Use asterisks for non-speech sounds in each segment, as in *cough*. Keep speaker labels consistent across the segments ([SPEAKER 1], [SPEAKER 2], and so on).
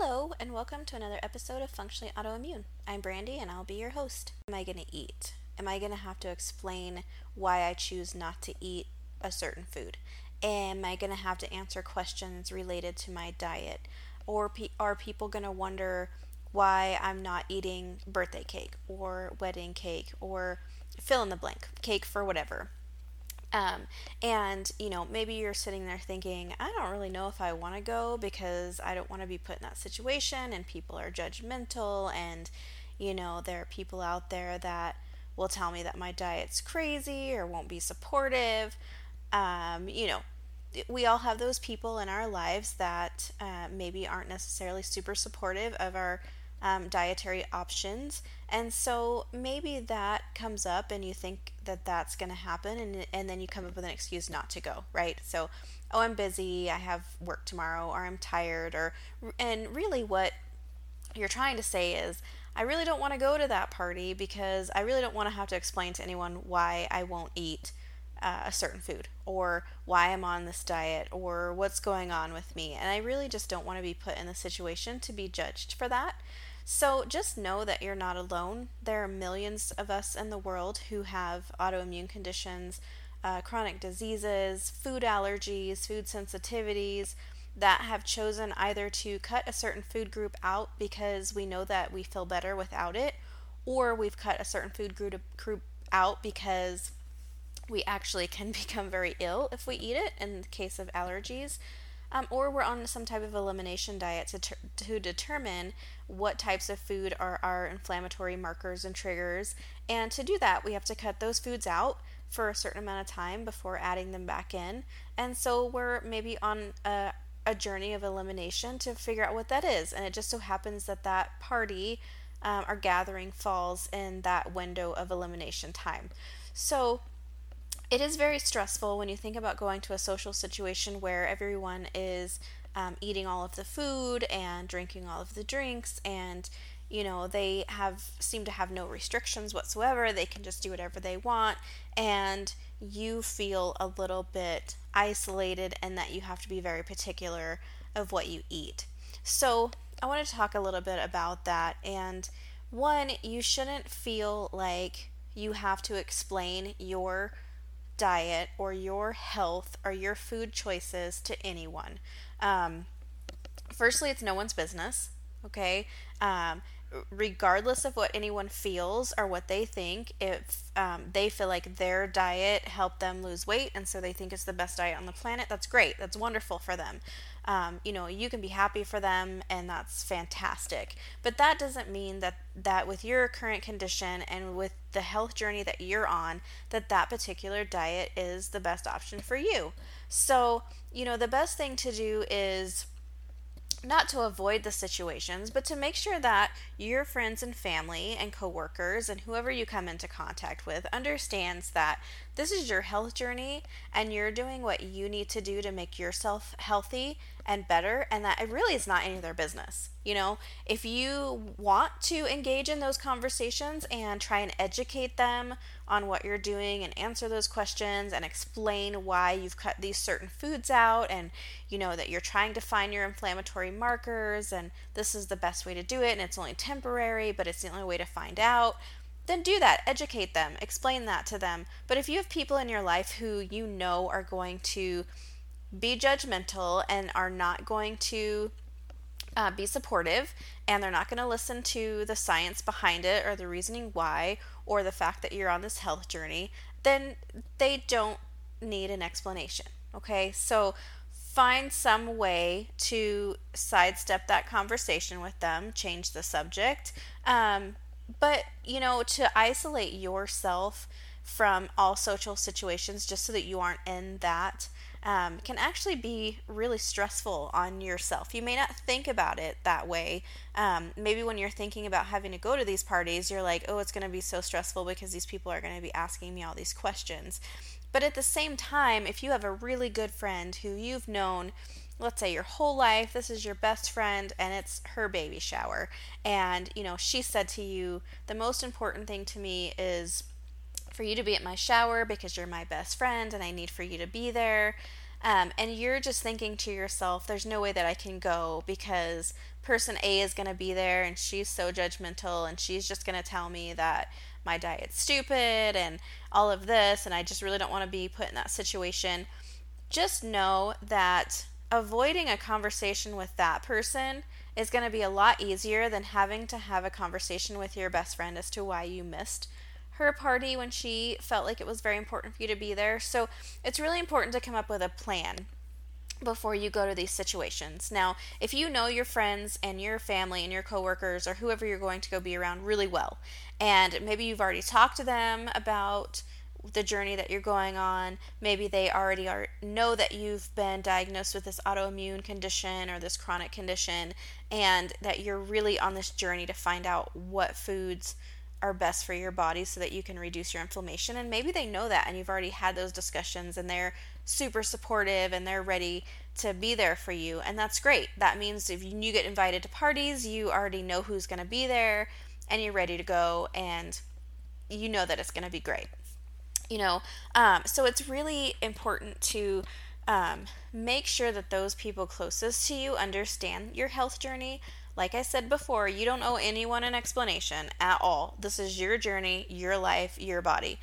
[SPEAKER 1] Hello, and welcome to another episode of Functionally Autoimmune. I'm Brandy, and I'll be your host. Am I going to eat? Am I going to have to explain why I choose not to eat a certain food? Am I going to have to answer questions related to my diet? Or pe- are people going to wonder why I'm not eating birthday cake or wedding cake or fill in the blank cake for whatever? Um, and you know, maybe you're sitting there thinking, I don't really know if I want to go because I don't want to be put in that situation, and people are judgmental, and you know, there are people out there that will tell me that my diet's crazy or won't be supportive. Um, you know, we all have those people in our lives that uh, maybe aren't necessarily super supportive of our um, dietary options. And so maybe that comes up and you think that that's going to happen, and, and then you come up with an excuse not to go, right? So, oh, I'm busy, I have work tomorrow, or I'm tired, or, and really what you're trying to say is, I really don't want to go to that party because I really don't want to have to explain to anyone why I won't eat uh, a certain food or why I'm on this diet or what's going on with me. And I really just don't want to be put in the situation to be judged for that. So just know that you're not alone. There are millions of us in the world who have autoimmune conditions, uh, chronic diseases, food allergies, food sensitivities that have chosen either to cut a certain food group out because we know that we feel better without it, or we've cut a certain food group, out because we actually *laughs* can become very ill if we eat it in the case of allergies um, or we're on some type of elimination diet to, ter- to determine what types of food are our inflammatory markers and triggers. And to do that, we have to cut those foods out for a certain amount of time before adding them back in. And so we're maybe on a, a journey of elimination to figure out what that is. And it just so happens that that party um, or gathering falls in that window of elimination time. So it is very stressful when you think about going to a social situation where everyone is um, eating all of the food and drinking all of the drinks and you know they have seem to have no restrictions whatsoever they can just do whatever they want and you feel a little bit isolated and that you have to be very particular of what you eat so i want to talk a little bit about that and one you shouldn't feel like you have to explain your diet or your health or your food choices to anyone. Um, firstly, it's no one's business, okay? Um, regardless of what anyone feels or what they think, if um, they feel like their diet helped them lose weight and so they think it's the best diet on the planet, that's great. That's wonderful for them um, you know you can be happy for them and that's fantastic but that doesn't mean that that with your current condition and with the health journey that you're on that that particular diet is the best option for you so you know the best thing to do is not to avoid the situations, but to make sure that your friends and family and coworkers and whoever you come into contact with understands that this is your health journey and you're doing what you need to do to make yourself healthy and better and that it really is not any of their business. You know, if you want to engage in those conversations and try and educate them on what you're doing and answer those questions and explain why you've cut these certain foods out and you know that you're trying to find your inflammatory markers and this is the best way to do it and it's only temporary but it's the only way to find out then do that. Educate them. Explain that to them. But if you have people in your life who you know are going to be judgmental and are not going to uh, be supportive and they're not going to listen to the science behind it or the reasoning why or the fact that you're on this health journey, then they don't need an explanation. Okay, so find some way to sidestep that conversation with them, change the subject. Um, but, you know, to isolate yourself from all social situations just so that you aren't in that um, can actually be really stressful on yourself. You may not think about it that way. Um, maybe when you're thinking about having to go to these parties, you're like, oh, it's going to be so stressful because these people are going to be asking me all these questions. But at the same time, if you have a really good friend who you've known, let's say your whole life, this is your best friend and it's her baby shower, and you know, she said to you, the most important thing to me is for you to be at my shower because you're my best friend and I need for you to be there. um, and you're just thinking to yourself, there's no way that I can go because person A is going to be there and she's so judgmental and she's just going to tell me that my diet's stupid and all of this, and I just really don't want to be put in that situation. Just know that avoiding a conversation with that person is going to be a lot easier than having to have a conversation with your best friend as to why you missed her party when she felt like it was very important for you to be there. So it's really important to come up with a plan before you go to these situations. Now, if you know your friends and your family and your coworkers or whoever you're going to go be around really well, and maybe you've already talked to them about the journey that you're going on, maybe they already are know that you've been diagnosed with this autoimmune condition or this chronic condition and that you're really on this journey to find out what foods are best for your body so that you can reduce your inflammation. And maybe they know that and you've already had those discussions and they're super supportive and they're ready to be there for you. And that's great. That means if you get invited to parties, you already know who's going to be there and you're ready to go and you know that it's going to be great. You know, um, so it's really important to um, make sure that those people closest to you understand your health journey like I said before, you don't owe anyone an explanation at all. This is your journey, your life, your body.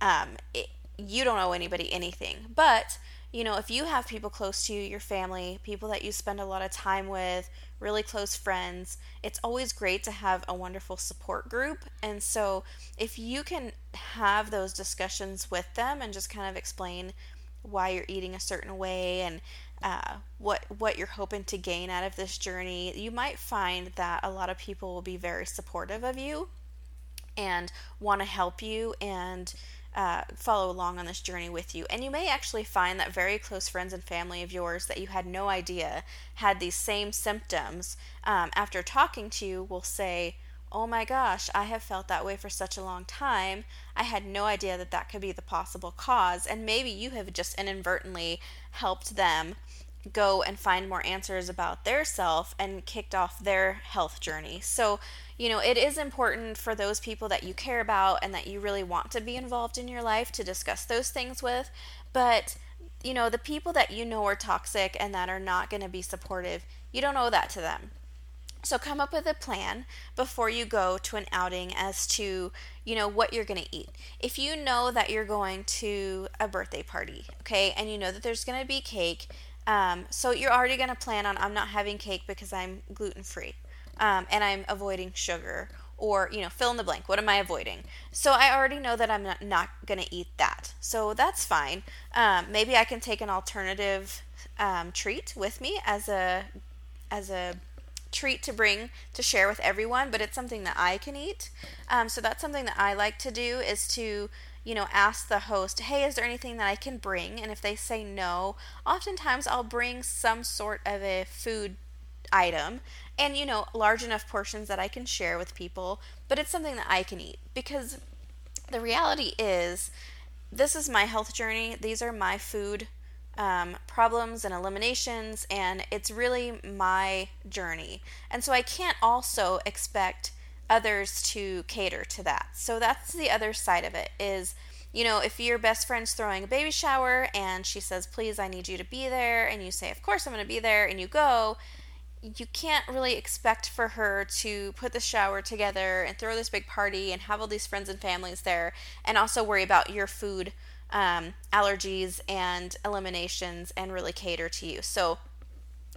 [SPEAKER 1] Um, it, you don't owe anybody anything. But, you know, if you have people close to you, your family, people that you spend a lot of time with, really close friends, it's always great to have a wonderful support group. And so, if you can have those discussions with them and just kind of explain why you're eating a certain way and uh, what what you're hoping to gain out of this journey, you might find that a lot of people will be very supportive of you and want to help you and uh, follow along on this journey with you. And you may actually find that very close friends and family of yours that you had no idea had these same symptoms um, after talking to you will say, Oh my gosh, I have felt that way for such a long time. I had no idea that that could be the possible cause. And maybe you have just inadvertently helped them go and find more answers about their self and kicked off their health journey. So, you know, it is important for those people that you care about and that you really want to be involved in your life to discuss those things with. But, you know, the people that you know are toxic and that are not going to be supportive, you don't owe that to them. So come up with a plan before you go to an outing as to, you know, what you're going to eat. If you know that you're going to a birthday party, okay, and you know that there's going to be cake, um, so you're already going to plan on I'm not having cake because I'm gluten free um, and I'm avoiding sugar or you know fill in the blank. What am i avoiding? So i already know that i'm not, not going to eat that. So that's fine. Um, maybe i can take an alternative um, treat with me as a as a treat to bring to share with everyone but it's something that i can eat. Um, so that's something that i like to do is to you know, ask the host, hey, is there anything that I can bring? And if they say no, oftentimes I'll bring some sort of a food item and, you know, large enough portions that I can share with people, but it's something that I can eat because the reality is this is my health journey. These are my food um, problems and eliminations, and it's really my journey. And so I can't also expect others to cater to that. So that's the other side of it is you know, if your best friend's throwing a baby shower and she says, "Please, I need you to be there," and you say, "Of course I'm going to be there," and you go, you can't really expect for her to put the shower together and throw this big party and have all these friends and families there and also worry about your food um, allergies and eliminations and really cater to you. So,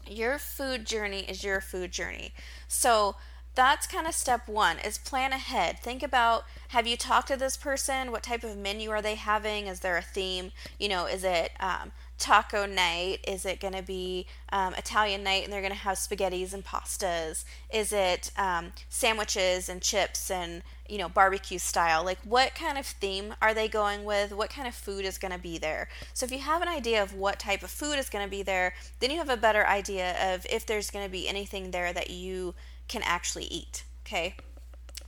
[SPEAKER 1] your food journey is your food journey. So, that's kind of step one is plan ahead. Think about have you talked to this person? What type of menu are they having? Is there a theme? You know is it um, taco night? Is it going to be um, italian night and they're going to have spaghettis and pastas? Is it um, sandwiches and chips and you know barbecue style? Like what kind of theme are they going with? What kind of food is going to be there? So if you have an idea of what type of food is going to be there then you have a better idea of if there's going to be anything there that you can actually eat. Okay.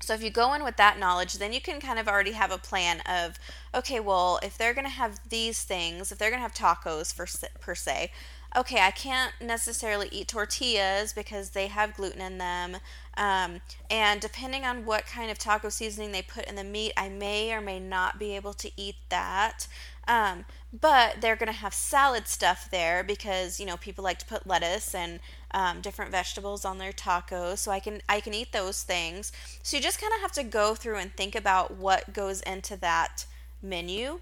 [SPEAKER 1] So if you go in with that knowledge, then you can kind of already have a plan of, okay, well, if they're going to have these things, if they're going to have tacos for, per se, okay, I can't necessarily eat tortillas because they have gluten in them. Um, and depending on what kind of taco seasoning they put in the meat, I may or may not be able to eat that. Um, but they're going to have salad stuff there because you know people like to put lettuce and um, different vegetables on their tacos so i can i can eat those things so you just kind of have to go through and think about what goes into that menu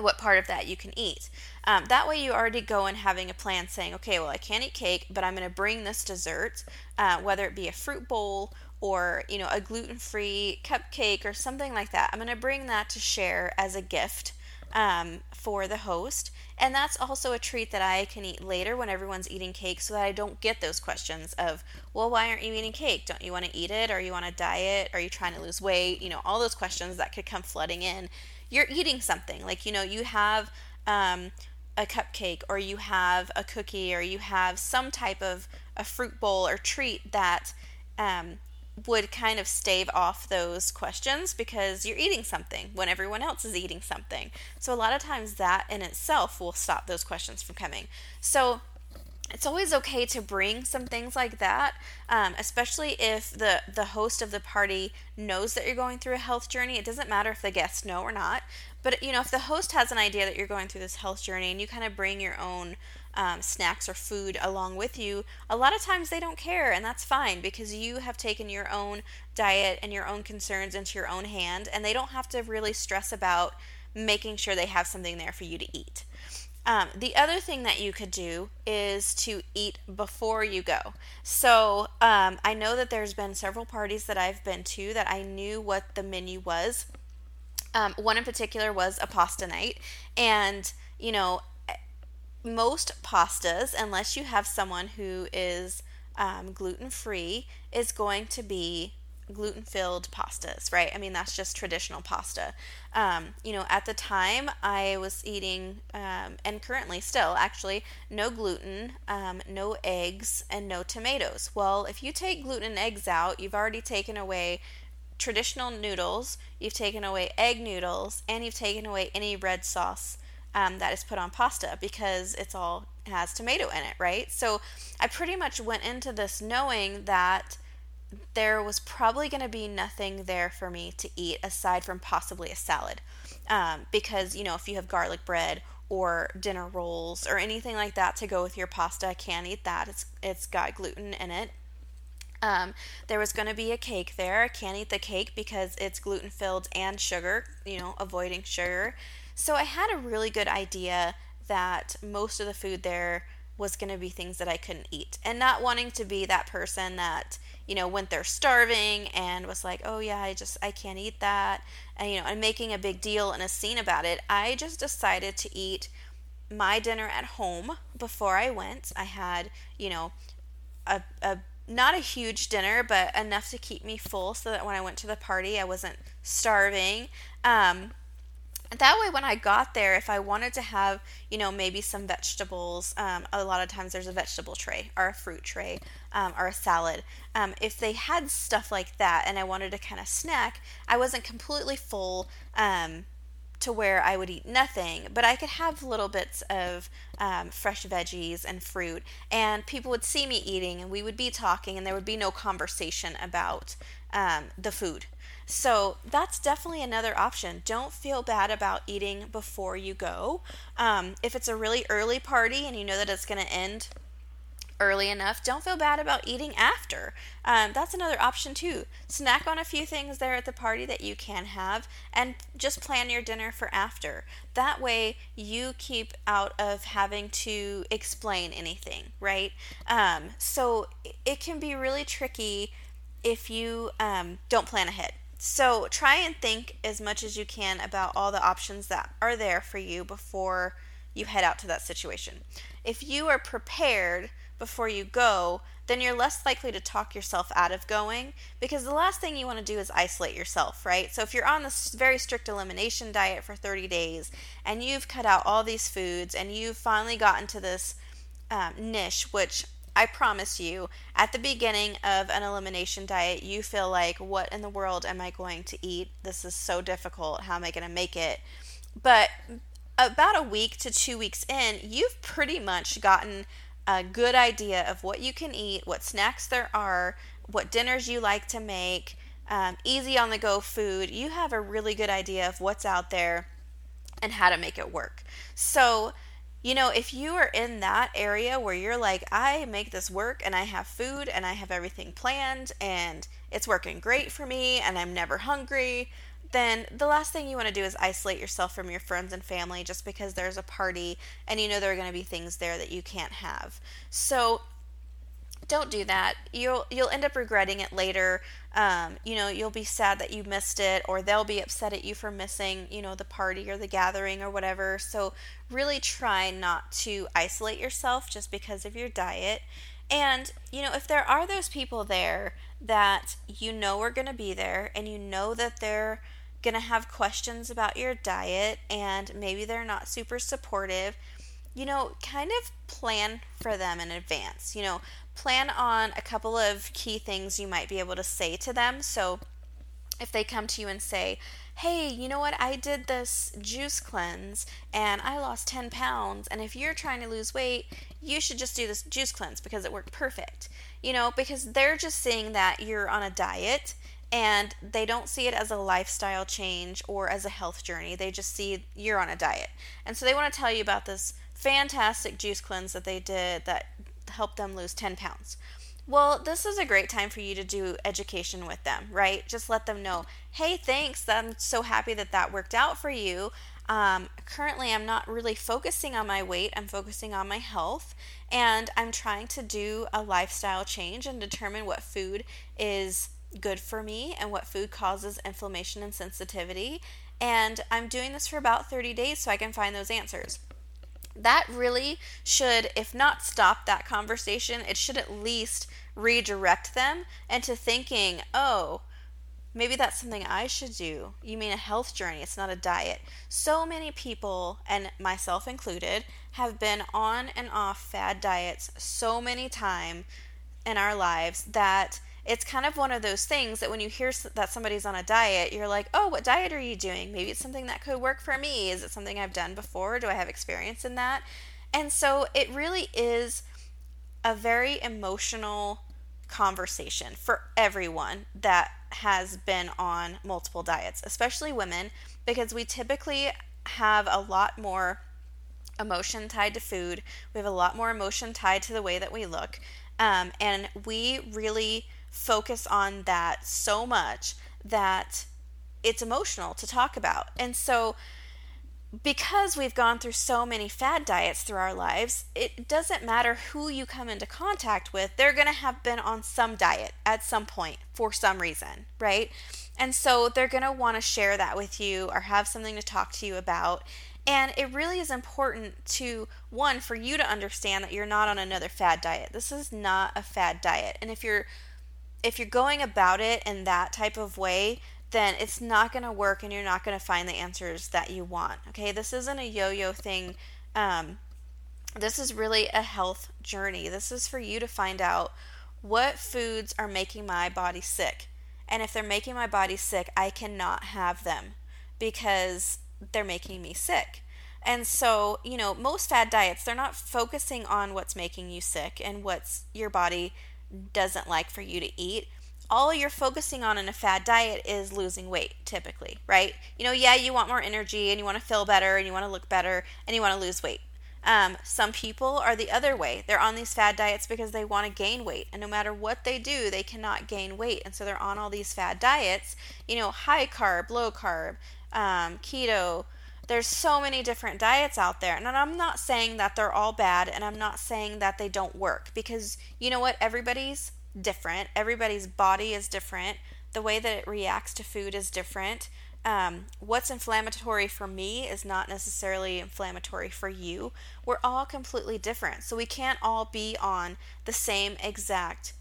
[SPEAKER 1] what part of that you can eat. Um, that way, you already go in having a plan saying, okay, well, I can't eat cake, but I'm going to bring this dessert, uh, whether it be a fruit bowl or you know a gluten-free cupcake or something like that. I'm going to bring that to share as a gift um, for the host. And that's also a treat that I can eat later when everyone's eating cake so that I don't get those questions of, well, why aren't you eating cake? Don't you want to eat it? Are you on a diet? Are you trying to lose weight? You know, all those questions that could come flooding in you're eating something. Like, you know, you have um, a cupcake or you have a cookie or you have some type of a fruit bowl or treat that um, would kind of stave off those questions because you're eating something when everyone else is eating something. So, a lot of times that in itself will stop those questions from coming. So, it's always okay to bring some things like that, um, especially if the the host of the party knows that you're going through a health journey. It doesn't matter if the guests know or not, but you know if the host has an idea that you're going through this health journey and you kind of bring your own um, snacks or food along with you, a lot of times they don't care, and that's fine because you have taken your own diet and your own concerns into your own hand, and they don't have to really stress about making sure they have something there for you to eat. Um, the other thing that you could do is to eat before you go. So um, I know that there's been several parties that I've been to that I knew what the menu was. Um, one in particular was a pasta night, and you know, most pastas, unless you have someone who is um, gluten free, is going to be gluten filled pastas, right? I mean, that's just traditional pasta. Um, you know, at the time I was eating, um, and currently still actually, no gluten, um, no eggs, and no tomatoes. Well, if you take gluten and eggs out, you've already taken away traditional noodles, you've taken away egg noodles, and you've taken away any red sauce. Um, that is put on pasta because it's all has tomato in it, right? So I pretty much went into this knowing that there was probably going to be nothing there for me to eat aside from possibly a salad. Um, because, you know, if you have garlic bread or dinner rolls or anything like that to go with your pasta, I can't eat that. It's, it's got gluten in it. Um, there was going to be a cake there. I can't eat the cake because it's gluten filled and sugar, you know, avoiding sugar. So I had a really good idea that most of the food there was going to be things that I couldn't eat. And not wanting to be that person that, you know, went there starving and was like, "Oh yeah, I just I can't eat that." And you know, and making a big deal and a scene about it. I just decided to eat my dinner at home before I went. I had, you know, a a not a huge dinner, but enough to keep me full so that when I went to the party, I wasn't starving. Um, that way when i got there if i wanted to have you know maybe some vegetables um, a lot of times there's a vegetable tray or a fruit tray um, or a salad um, if they had stuff like that and i wanted to kind of snack i wasn't completely full um, to where I would eat nothing, but I could have little bits of um, fresh veggies and fruit, and people would see me eating, and we would be talking, and there would be no conversation about um, the food. So that's definitely another option. Don't feel bad about eating before you go. Um, if it's a really early party and you know that it's going to end early enough, don't feel bad about eating after. Um, that's another option too. Snack on a few things there at the party that you can have and just plan your dinner for after. That way you keep out of having to explain anything, right? Um, so it can be really tricky if you um, don't plan ahead. So try and think as much as you can about all the options that are there for you before you head out to that situation. If you are prepared before you go, then you're less likely to talk yourself out of going because the last thing you want to do is isolate yourself, right? So if you're on this very strict elimination diet for 30 days and you've cut out all these foods and you've finally gotten to this um, niche, which I promise you, at the beginning of an elimination diet, you feel like, what in the world am I going to eat? This is so difficult. How am I going to make it? But about a week to two weeks in, you've pretty much gotten a good idea of what you can eat, what snacks there are, what dinners you like to make, um, easy on the go food. You have a really good idea of what's out there and how to make it work. So, you know, if you are in that area where you're like, I make this work and I have food and I have everything planned and it's working great for me and I'm never hungry, then the last thing you want to do is isolate yourself from your friends and family just because there's a party and you know there are going to be things there that you can't have. So don't do that. You'll you'll end up regretting it later. Um, you know, you'll be sad that you missed it, or they'll be upset at you for missing, you know, the party or the gathering or whatever. So really try not to isolate yourself just because of your diet. And, you know, if there are those people there that you know are going to be there and you know that they're going to have questions about your diet and maybe they're not super supportive, you know, kind of plan for them in advance. You know, plan on a couple of key things you might be able to say to them. So if they come to you and say, hey, you know what? I did this juice cleanse and I lost 10 pounds. And if you're trying to lose weight, you should just do this juice cleanse because it worked perfect. You know, because they're just seeing that you're on a diet and they don't see it as a lifestyle change or as a health journey. They just see you're on a diet. And so they want to tell you about this fantastic juice cleanse that they did that helped them lose 10 pounds. Well, this is a great time for you to do education with them, right? Just let them know, hey, thanks. I'm so happy that that worked out for you. Um, currently, I'm not really focusing on my weight, I'm focusing on my health, and I'm trying to do a lifestyle change and determine what food is good for me and what food causes inflammation and sensitivity. And I'm doing this for about 30 days so I can find those answers. That really should, if not stop that conversation, it should at least redirect them into thinking, oh, maybe that's something I should do. You mean a health journey, it's not a diet. So many people, and myself included, have been on and off fad diets so many times in our lives that it's kind of one of those things that when you hear that somebody's on a diet, you're like, oh, what diet are you doing? Maybe it's something that could work for me. Is it something I've done before? Do I have experience in that? And so it really is a very emotional conversation for everyone that has been on multiple diets, especially women, because we typically have a lot more emotion tied to food. We have a lot more emotion tied to the way that we look. Um, and we really focus on that so much that it's emotional to talk about. And so, because we've gone through so many fad diets through our lives, it doesn't matter who you come into contact with, they're going to have been on some diet at some point for some reason, right? And so they're going to want to share that with you or have something to talk to you about. And it really is important to, one, for you to understand that you're not on another fad diet. This is not a fad diet. And if you're if you're going about it in that type of way, then it's not going to work and you're not going to find the answers that you want. Okay, this isn't a yo yo thing. Um, this is really a health journey. This is for you to find out what foods are making my body sick. And if they're making my body sick, I cannot have them because they're making me sick. And so, you know, most fad diets, they're not focusing on what's making you sick and what's your body doesn't like for you to eat, all you're focusing on in a fad diet is losing weight, typically, right? You know, yeah, you want more energy and you want to feel better and you want to look better and you want to lose weight. Um, some people are the other way. They're on these fad diets because they want to gain weight. And no matter what they do, they cannot gain weight. And so they're on all these fad diets, you know, high carb, low carb, um, keto, there's so many different diets out there. And I'm not saying that they're all bad and I'm not saying that they don't work because you know what? Everybody's different. Everybody's body is different. The way that it reacts to food is different. Um, what's inflammatory for me is not necessarily inflammatory for you. We're all completely different. So we can't all be on the same exact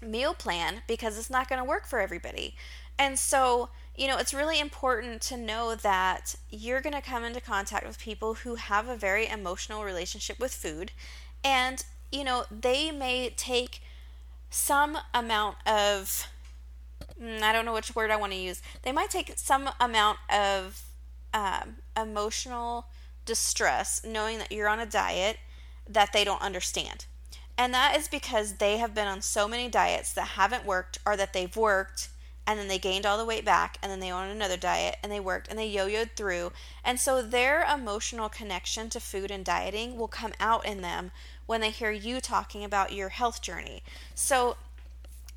[SPEAKER 1] meal plan because it's not going to work for everybody. And so you know, it's really important to know that you're going to come into contact with people who have a very emotional relationship with food. And, you know, they may take some amount of, mm, I don't know which word I want to use, they might take some amount of um, emotional distress knowing that you're on a diet that they don't understand. And that is because they have been on so many diets that haven't worked or that they've worked and then they gained all the weight back and then they went on another diet and they worked and they yo-yoed through. And so their emotional connection to food and dieting will come out in them when they hear you talking about your health journey. So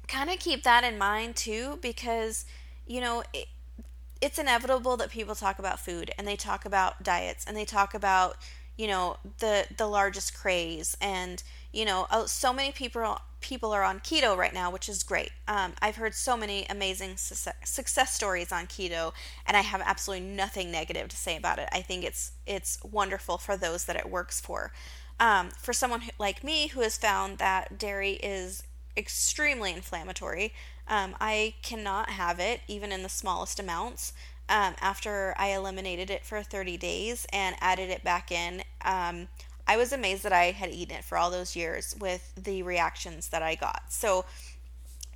[SPEAKER 1] kind of keep that in mind too because you know it, it's inevitable that people talk about food and they talk about diets and they talk about you know the the largest craze and you know uh, so many people people are on keto right now which is great. Um, i've heard so many amazing success, stories on keto and i have absolutely nothing negative to say about it. I think it's it's wonderful for those that it works for. Um, for someone who, like me who has found that dairy is extremely inflammatory um, I cannot have it, even in the smallest amounts. Um, after I eliminated it for 30 days and added it back in, um, I was amazed that I had eaten it for all those years with the reactions that I got. So,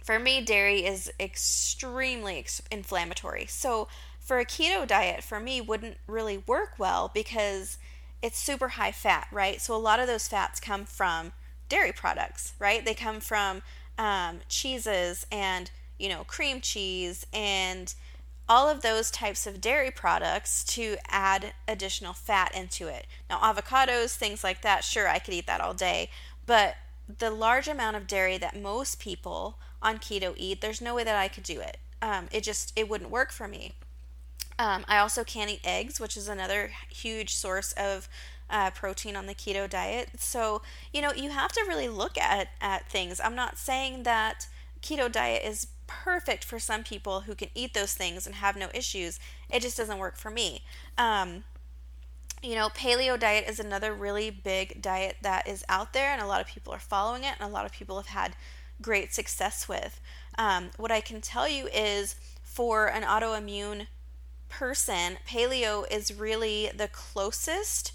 [SPEAKER 1] for me, dairy is extremely ex- inflammatory. So, for a keto diet, for me, wouldn't really work well because it's super high fat, right? So, a lot of those fats come from dairy products, right? They come from um, cheeses and you know cream cheese and all of those types of dairy products to add additional fat into it. Now, avocados, things like that, sure, I could eat that all day, but the large amount of dairy that most people on keto eat, there's no way that I could do it. Um, it just it wouldn't work for me. Um, I also can't eat eggs, which is another huge source of uh, protein on the keto diet. So, you know, you have to really look at, at things. I'm not saying that keto diet is perfect for some people who can eat those things and have no issues. It just doesn't work for me. Um, you know, paleo diet is another really big diet that is out there, and a lot of people are following it, and a lot of people have had great success with. Um, what I can tell you is for an autoimmune person, paleo is really the closest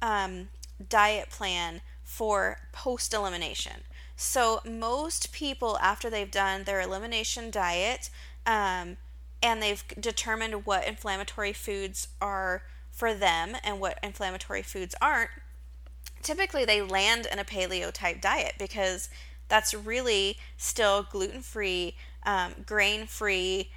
[SPEAKER 1] um, diet plan for post elimination. So, most people, after they've done their elimination diet um, and they've determined what inflammatory foods are for them and what inflammatory foods aren't, typically they land in a paleo type diet because that's really still gluten free, um, grain free,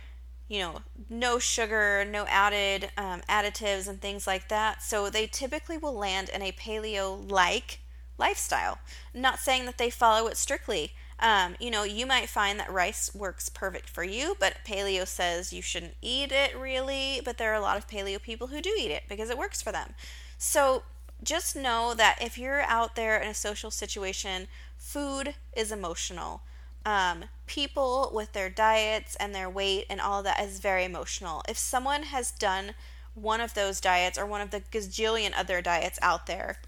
[SPEAKER 1] you know, no sugar, no added um, additives and things like that. So they typically will land in a paleo like lifestyle. not saying that they follow it strictly. Um, you know, you might find that rice works perfect for you, but paleo says you shouldn't eat it really. But there are a lot of paleo people who do eat it because it works for them. So just know that if you're out there in a social situation, food is emotional um, people with their diets and their weight and all that is very emotional. If someone has done one of those diets or one of the gazillion other diets out there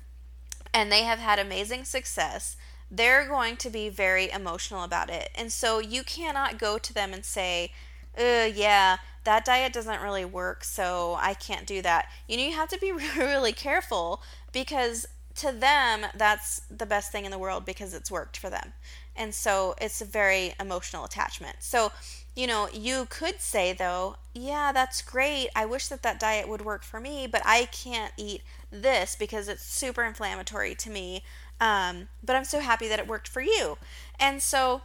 [SPEAKER 1] and they have had amazing success, they're going to be very emotional about it. And so you cannot go to them and say, yeah, that diet doesn't really work, so I can't do that. You know, you have to be *laughs* really careful because to them, that's the best thing in the world because it's worked for them. And so it's a very emotional attachment. So, you know, you could say though, yeah, that's great. I wish that that diet would work for me, but I can't eat this because it's super inflammatory to me. Um, but I'm so happy that it worked for you. And so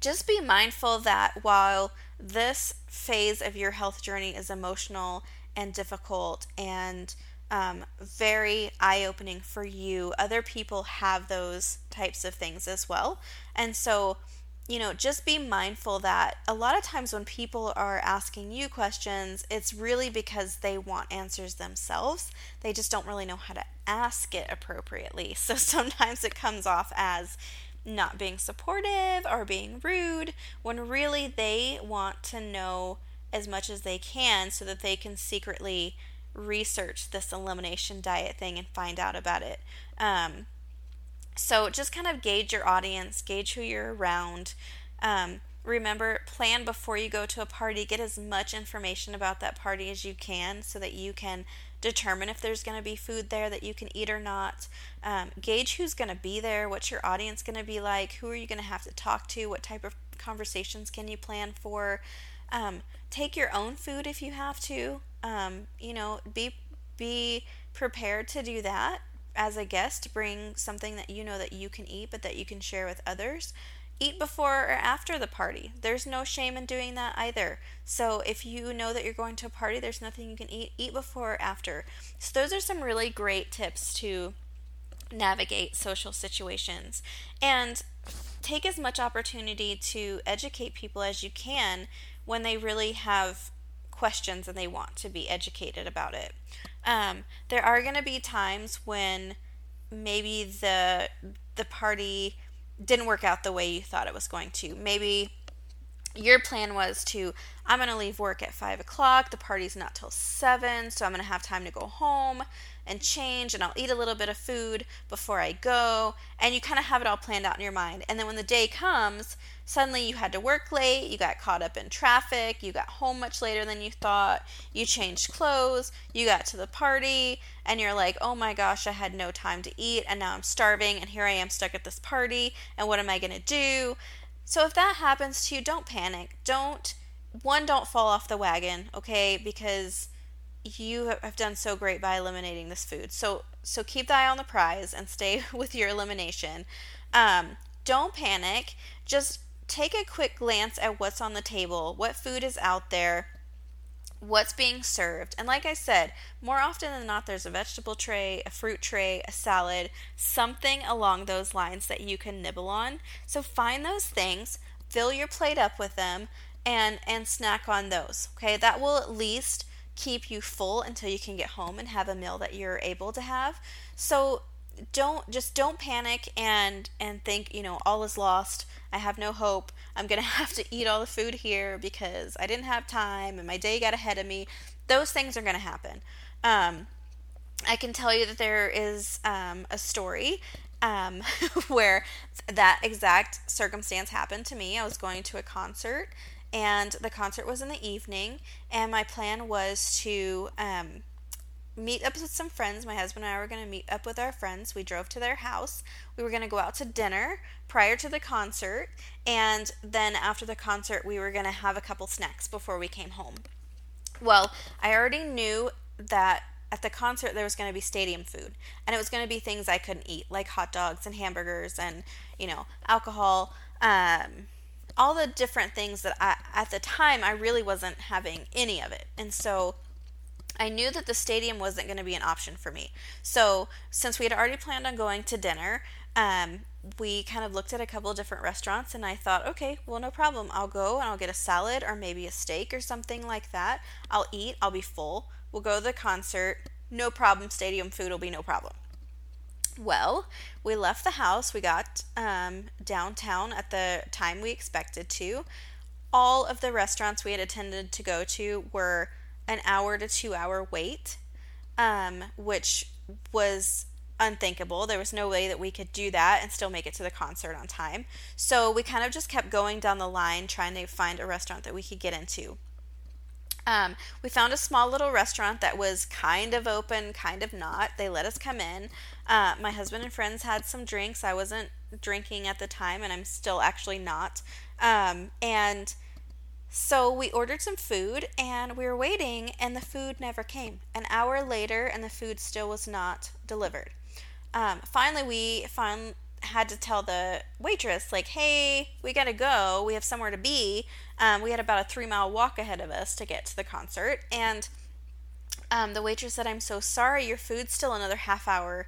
[SPEAKER 1] just be mindful that while this phase of your health journey is emotional and difficult and um, very eye opening for you. Other people have those types of things as well. And so, you know, just be mindful that a lot of times when people are asking you questions, it's really because they want answers themselves. They just don't really know how to ask it appropriately. *laughs* So sometimes it comes off as not being supportive or being rude when really they want to know as much as they can so that they can secretly research this elimination diet thing and find out about it. Um, so just kind of gauge your audience, gauge who you're around. Um, remember, plan before you go to a party. Get as much information about that party as you can so that you can determine if there's going to be food there that you can eat or not. Um, gauge who's going to be there, what's your audience going to be like, who are you going to have to talk to, what type of conversations can you plan for. Um, take your own food if you have to. Um, you know, be be prepared to do that as a guest. Bring something that you know that you can eat, but that you can share with others. eat before or after the party. There's no shame in doing that either. So if you know that you're going to a party, there's nothing you can eat, eat before or after. So those are some really great tips to navigate social situations. And take as much opportunity to educate people as you can when they really have questions and they want to be educated about it. Um, there are going to be times when maybe the the party didn't work out the way you thought it was going to. Maybe your plan was to i'm going to leave work at 5 o'clock the party's not till 7 so i'm going to have time to go home and change and i'll eat a little bit of food before i go and you kind of have it all planned out in your mind and then when the day comes suddenly you had to work late you got caught up in traffic you got home much later than you thought you changed clothes you got to the party and you're like oh my gosh i had no time to eat and now i'm starving and here i am stuck at this party and what am i going to do so if that happens to you, don't panic. Don't one don't fall off the wagon, okay? Because you have done so great by eliminating this food. So so keep the eye on the prize and stay *laughs* with your elimination. Um, don't panic. Just take a quick glance at what's on the table, what food is out there, what's being served. And like I said, more often than not, there's a vegetable tray, a fruit tray, a salad, something along those lines that you can nibble on. So find those things, fill your plate up with them, and and snack on those. Okay, that will at least keep you full until you can get home and have a meal that you're able to have. So don't just don't panic and and think you know all is lost. I have no hope. I'm gonna *laughs* have to eat all the food here because i didn't have time and my day got ahead of me. Those things are gonna happen. Um, i can tell you that there is um, a story um, *laughs* where that exact circumstance happened to me. I was going to a concert and the concert was in the evening and my plan was to um, meet up with some friends. My husband and I were going to meet up with our friends. We drove to their house. We were going to go out to dinner prior to the concert. And then after the concert, we were going to have a couple snacks before we came home. Well, I already knew that at the concert there was going to be stadium food and it was going to be things I couldn't eat like hot dogs and hamburgers and you know alcohol um, all the different things that I at the time I really wasn't having any of it and so I knew that the stadium wasn't going to be an option for me. So, since we had already planned on going to dinner, um, we kind of looked at a couple of different restaurants and I thought, okay, well, no problem. I'll go and I'll get a salad or maybe a steak or something like that. I'll eat, I'll be full. We'll go to the concert. No problem. Stadium food will be no problem. Well, we left the house. We got um, downtown at the time we expected to. All of the restaurants we had attended to go to were an hour to two hour wait, um, which was unthinkable. There was no way that we could do that and still make it to the concert on time. So we kind of just kept going down the line trying to find a restaurant that we could get into. Um, we found a small little restaurant that was kind of open, kind of not. They let us come in. Uh, my husband and friends had some drinks. I wasn't drinking at the time, and I'm still actually not. Um, and so we ordered some food and we were waiting, and the food never came. An hour later, and the food still was not delivered. Um, finally, we found had to tell the waitress like hey we gotta go we have somewhere to be um, we had about a three mile walk ahead of us to get to the concert and um, the waitress said i'm so sorry your food's still another half hour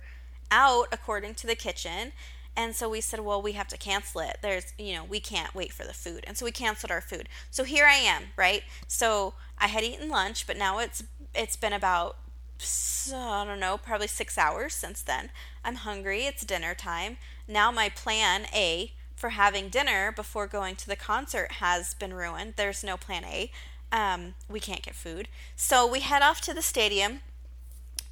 [SPEAKER 1] out according to the kitchen and so we said, well, we have to cancel it. There's, you know, we can't wait for the food. And so we canceled our food. So here I am, right? So I had eaten lunch, but now it's it's been about I don't know, probably 6 hours since then. I'm hungry. It's dinner time. Now my plan A for having dinner before going to the concert has been ruined. There's no plan A. Um, we can't get food. So we head off to the stadium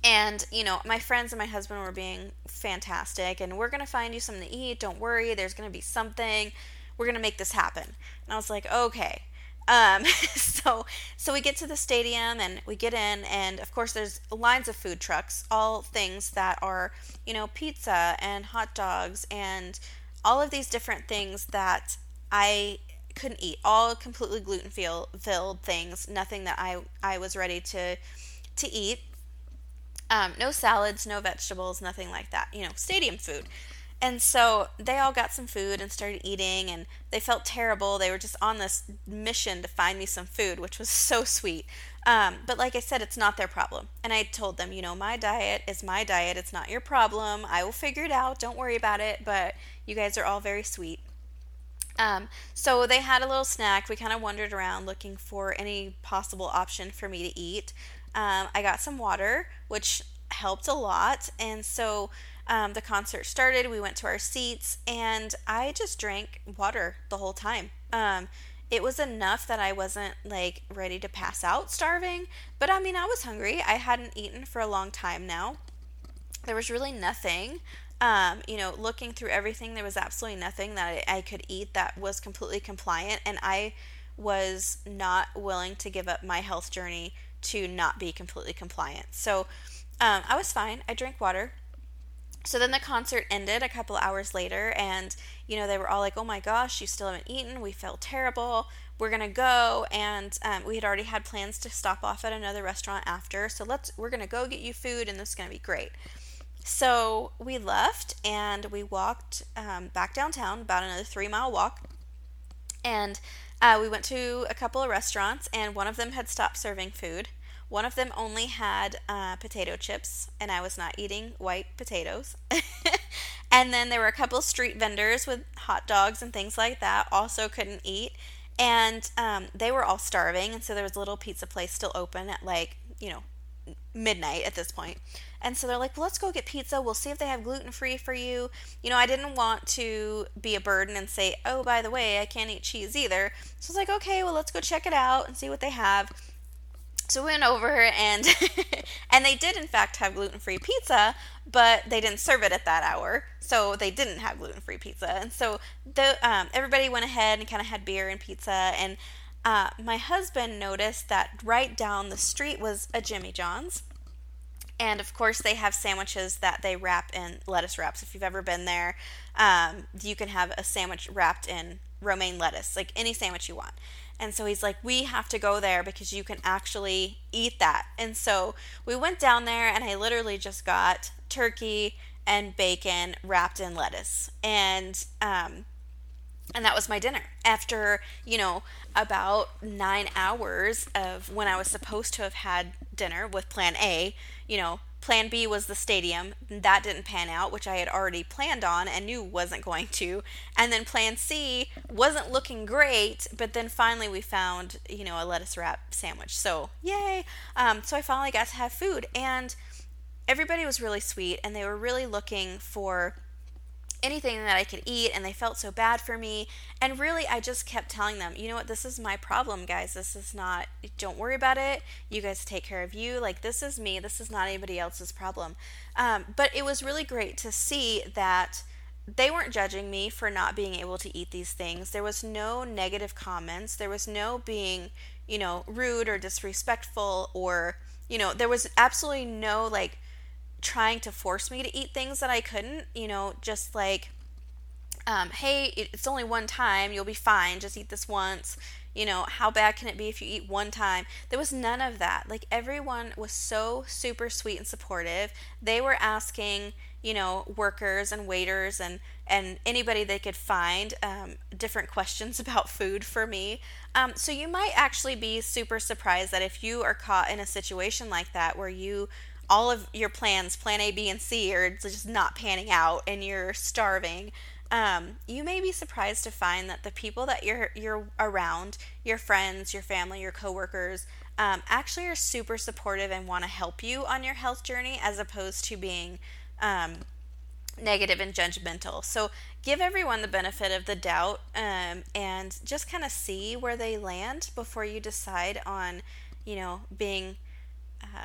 [SPEAKER 1] and, you know, my friends and my husband were being fantastic, and we're going to find you something to eat. Don't worry, there's going to be something. We're going to make this happen. And I was like, okay. Um, *laughs* so so we get to the stadium and we get in and of course there's lines of food trucks, all things that are, you know, pizza and hot dogs and all of these different things that I couldn't eat. All completely gluten filled things, nothing that I I was ready to to eat. Um, no salads, no vegetables, nothing like that. You know, stadium food. And so they all got some food and started eating, and they felt terrible. They were just on this mission to find me some food, which was so sweet. Um, but like I said, it's not their problem. And I told them, you know, my diet is my diet. It's not your problem. I will figure it out. Don't worry about it. But you guys are all very sweet. Um, so they had a little snack. We kind of wandered around looking for any possible option for me to eat. Um, I got some water, which helped a lot. And so um, the concert started. We went to our seats, and I just drank water the whole time. Um, it was enough that I wasn't like ready to pass out starving, but I mean, I was hungry. I hadn't eaten for a long time now. There was really nothing. Um, you know, looking through everything, there was absolutely nothing that I, I could eat that was completely compliant, and I was not willing to give up my health journey to not be completely compliant. So um, I was fine. I drank water. So then the concert ended a couple hours later, and you know they were all like, "Oh my gosh, you still haven't eaten. We feel terrible. We're gonna go." And um, we had already had plans to stop off at another restaurant after. So let's we're gonna go get you food, and this is gonna be great. So we left and we walked um, back downtown, about another three mile walk, and uh, we went to a couple of restaurants, and one of them had stopped serving food. One of them only had uh, potato chips, and I was not eating white potatoes. *laughs* and then there were a couple street vendors with hot dogs and things like that, also couldn't eat. And um, they were all starving, and so there was a little pizza place still open at like, you know, midnight at this point. And so they're like, well, let's go get pizza. We'll see if they have gluten free for you. You know, I didn't want to be a burden and say, oh, by the way, I can't eat cheese either. So I was like, okay, well, let's go check it out and see what they have. So we went over and *laughs* and they did in fact have gluten-free pizza, but they didn't serve it at that hour, so they didn't have gluten-free pizza. And so the um, everybody went ahead and kind of had beer and pizza. And uh, my husband noticed that right down the street was a Jimmy John's, and of course they have sandwiches that they wrap in lettuce wraps. If you've ever been there, um, you can have a sandwich wrapped in romaine lettuce, like any sandwich you want. And so he's like, We have to go there because you can actually eat that. And so we went down there, and I literally just got turkey and bacon wrapped in lettuce. And, um, and that was my dinner. After, you know, about nine hours of when I was supposed to have had dinner with plan A, you know, Plan B was the stadium. That didn't pan out, which I had already planned on and knew wasn't going to. And then Plan C wasn't looking great, but then finally we found, you know, a lettuce wrap sandwich. So, yay. Um, so I finally got to have food. And everybody was really sweet and they were really looking for anything that I could eat and they felt so bad for me. And really, I just kept telling them, you know what, this is my problem, guys. This is not, don't worry about it. You guys take care of you. Like, this is me. This is not anybody else's problem. Um, but it was really great to see that they weren't judging me for not being able to eat these things. There was no negative comments. There was no being, you know, rude or disrespectful or, you know, there was absolutely no like, trying to force me to eat things that I couldn't, you know, just like, um, hey, it's only one time, you'll be fine, just eat this once. You know, how bad can it be if you eat one time? There was none of that. Like, everyone was so super sweet and supportive. They were asking, you know, workers and waiters and, and anybody they could find um, different *laughs* questions about food for me. Um, so, you might actually be super surprised that if you are caught in a situation like that where you all of your plans, plan A, B, and C, are just not panning out and you're starving, um, you may be surprised to find that the people that you're you're around, your friends, your family, your coworkers, um, actually are super supportive and want to help you on your health journey, as opposed to being um, negative and judgmental. So give everyone the benefit of the doubt um, and just kind of see where they land before you decide on, you know, being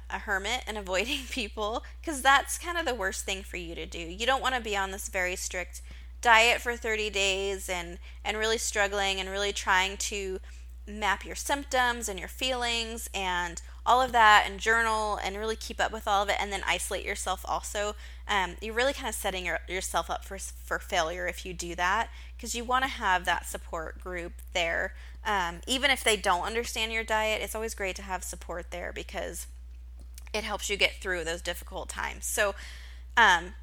[SPEAKER 1] a hermit and *laughs* avoiding people because that's kind of the worst thing for you to do. You don't want to be on this very strict diet for 30 days and and really struggling and really trying to map your symptoms and your feelings and all of that and journal and really keep up with all of it and then isolate yourself also um, you're really kind of setting your, yourself up for, for failure if you do that because you want to have that support group there um, even if they don't understand your diet it's always great to have support there because it helps you get through those difficult times. So, um,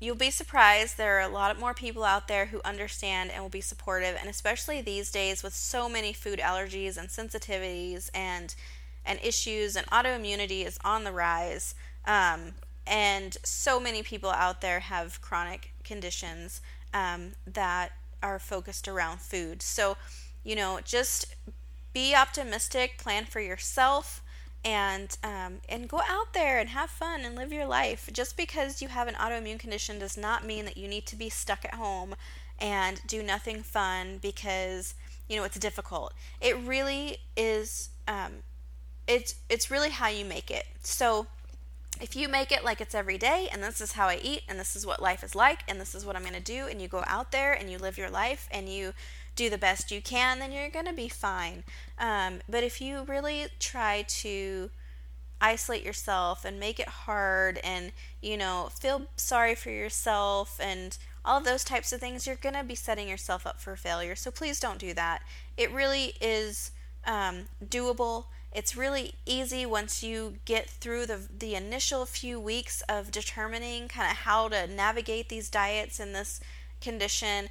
[SPEAKER 1] you'll be surprised there are a lot more people out there who understand and will be supportive and especially these days with so many food allergies and sensitivities and and issues and autoimmunity is on the rise um, and so many people out there have chronic conditions um, that are focused around food so you know just be optimistic plan for yourself and um, and go out there and have fun and live your life. Just because you have an autoimmune condition does not mean that you need to be stuck at home and do nothing fun because you know it's difficult. It really is. Um, it's it's really how you make it. So if you make it like it's every day and this is how I eat and this is what life is like and this is what I'm going to do and you go out there and you live your life and you do the best you can, then you're going to be fine. Um, but if you really try to isolate yourself and make it hard and, you know, feel sorry for yourself and all of those types of things, you're going to be setting yourself up for failure. So please don't do that. It really is um, doable. It's really easy once you get through the, the initial few weeks of determining kind of how to navigate these diets in this condition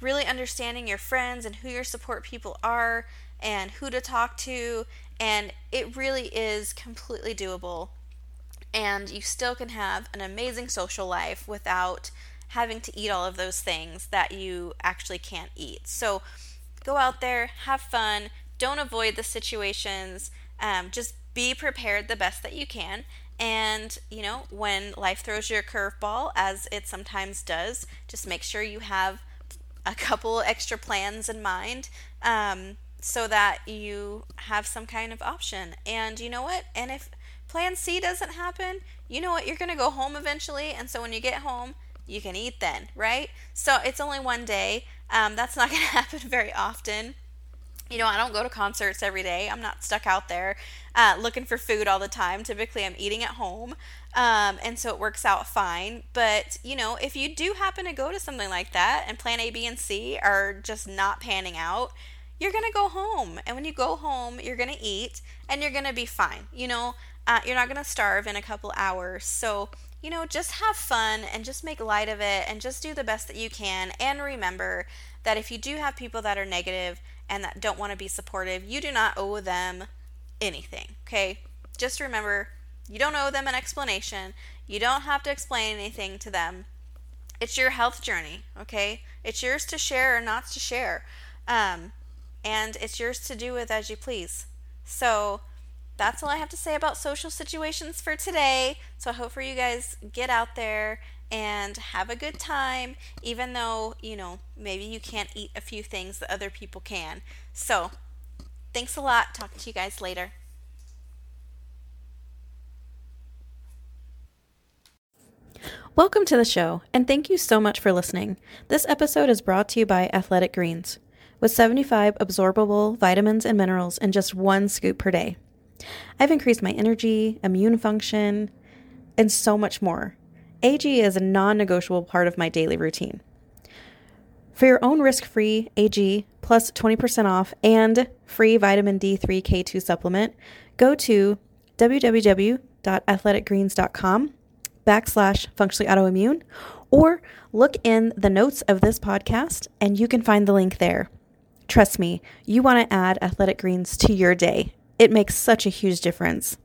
[SPEAKER 1] really understanding your friends and who your support people are and who to talk to. And it really is completely doable. And you still can have an amazing social life without having to eat all of those things that you actually can't eat. So go out there, have fun, don't avoid the situations, um, just be prepared the best that you can. And, you know, when life throws you a curveball, as it sometimes does, just make sure you have a couple extra plans in mind um, so that you have some kind of option. And you know what? And if plan C doesn't happen, you know what? You're going to go home eventually. And so when you get home, you can eat then, right? So it's only one day. Um, that's not *laughs* going to happen very often you know, I don't go to concerts every day. I'm not stuck out there uh, looking for food all the time. Typically, I'm eating at home. Um, and so it works out fine. But, you know, if you do happen to go to something like that and plan A, B, and C are just not panning out, you're going to go home. And when you go home, you're going to eat and you're going to be fine. You know, uh, you're not going to starve in a couple hours. So, you know, just have fun and just make light of it and just do the best that you can. And remember that if you do have people that are negative, and that don't want to be supportive, you do not owe them anything, okay? Just remember, you don't owe them an explanation. You don't have to explain anything to them. It's your health journey, okay? It's yours to share or not to share. Um, and it's yours to do with as you please. So that's all I have to say about social situations for today. So I hope for you guys get out there and have a good time, even though, you know, maybe you can't eat a few things that other people can. So, thanks a lot. Talk to you guys later.
[SPEAKER 2] Welcome to the show, and thank you so much for listening. This episode is brought to you by Athletic Greens, with 75 absorbable vitamins and minerals in just one scoop per day. I've increased my energy, immune function, and so much more. AG is a non negotiable part of my daily routine. For your own risk free AG plus 20% off and free vitamin D3 K2 supplement, go to www.athleticgreens.com backslash functionally autoimmune or look in the notes of this podcast and you can find the link there. Trust me, you want to add athletic greens to your day. It makes such a huge difference.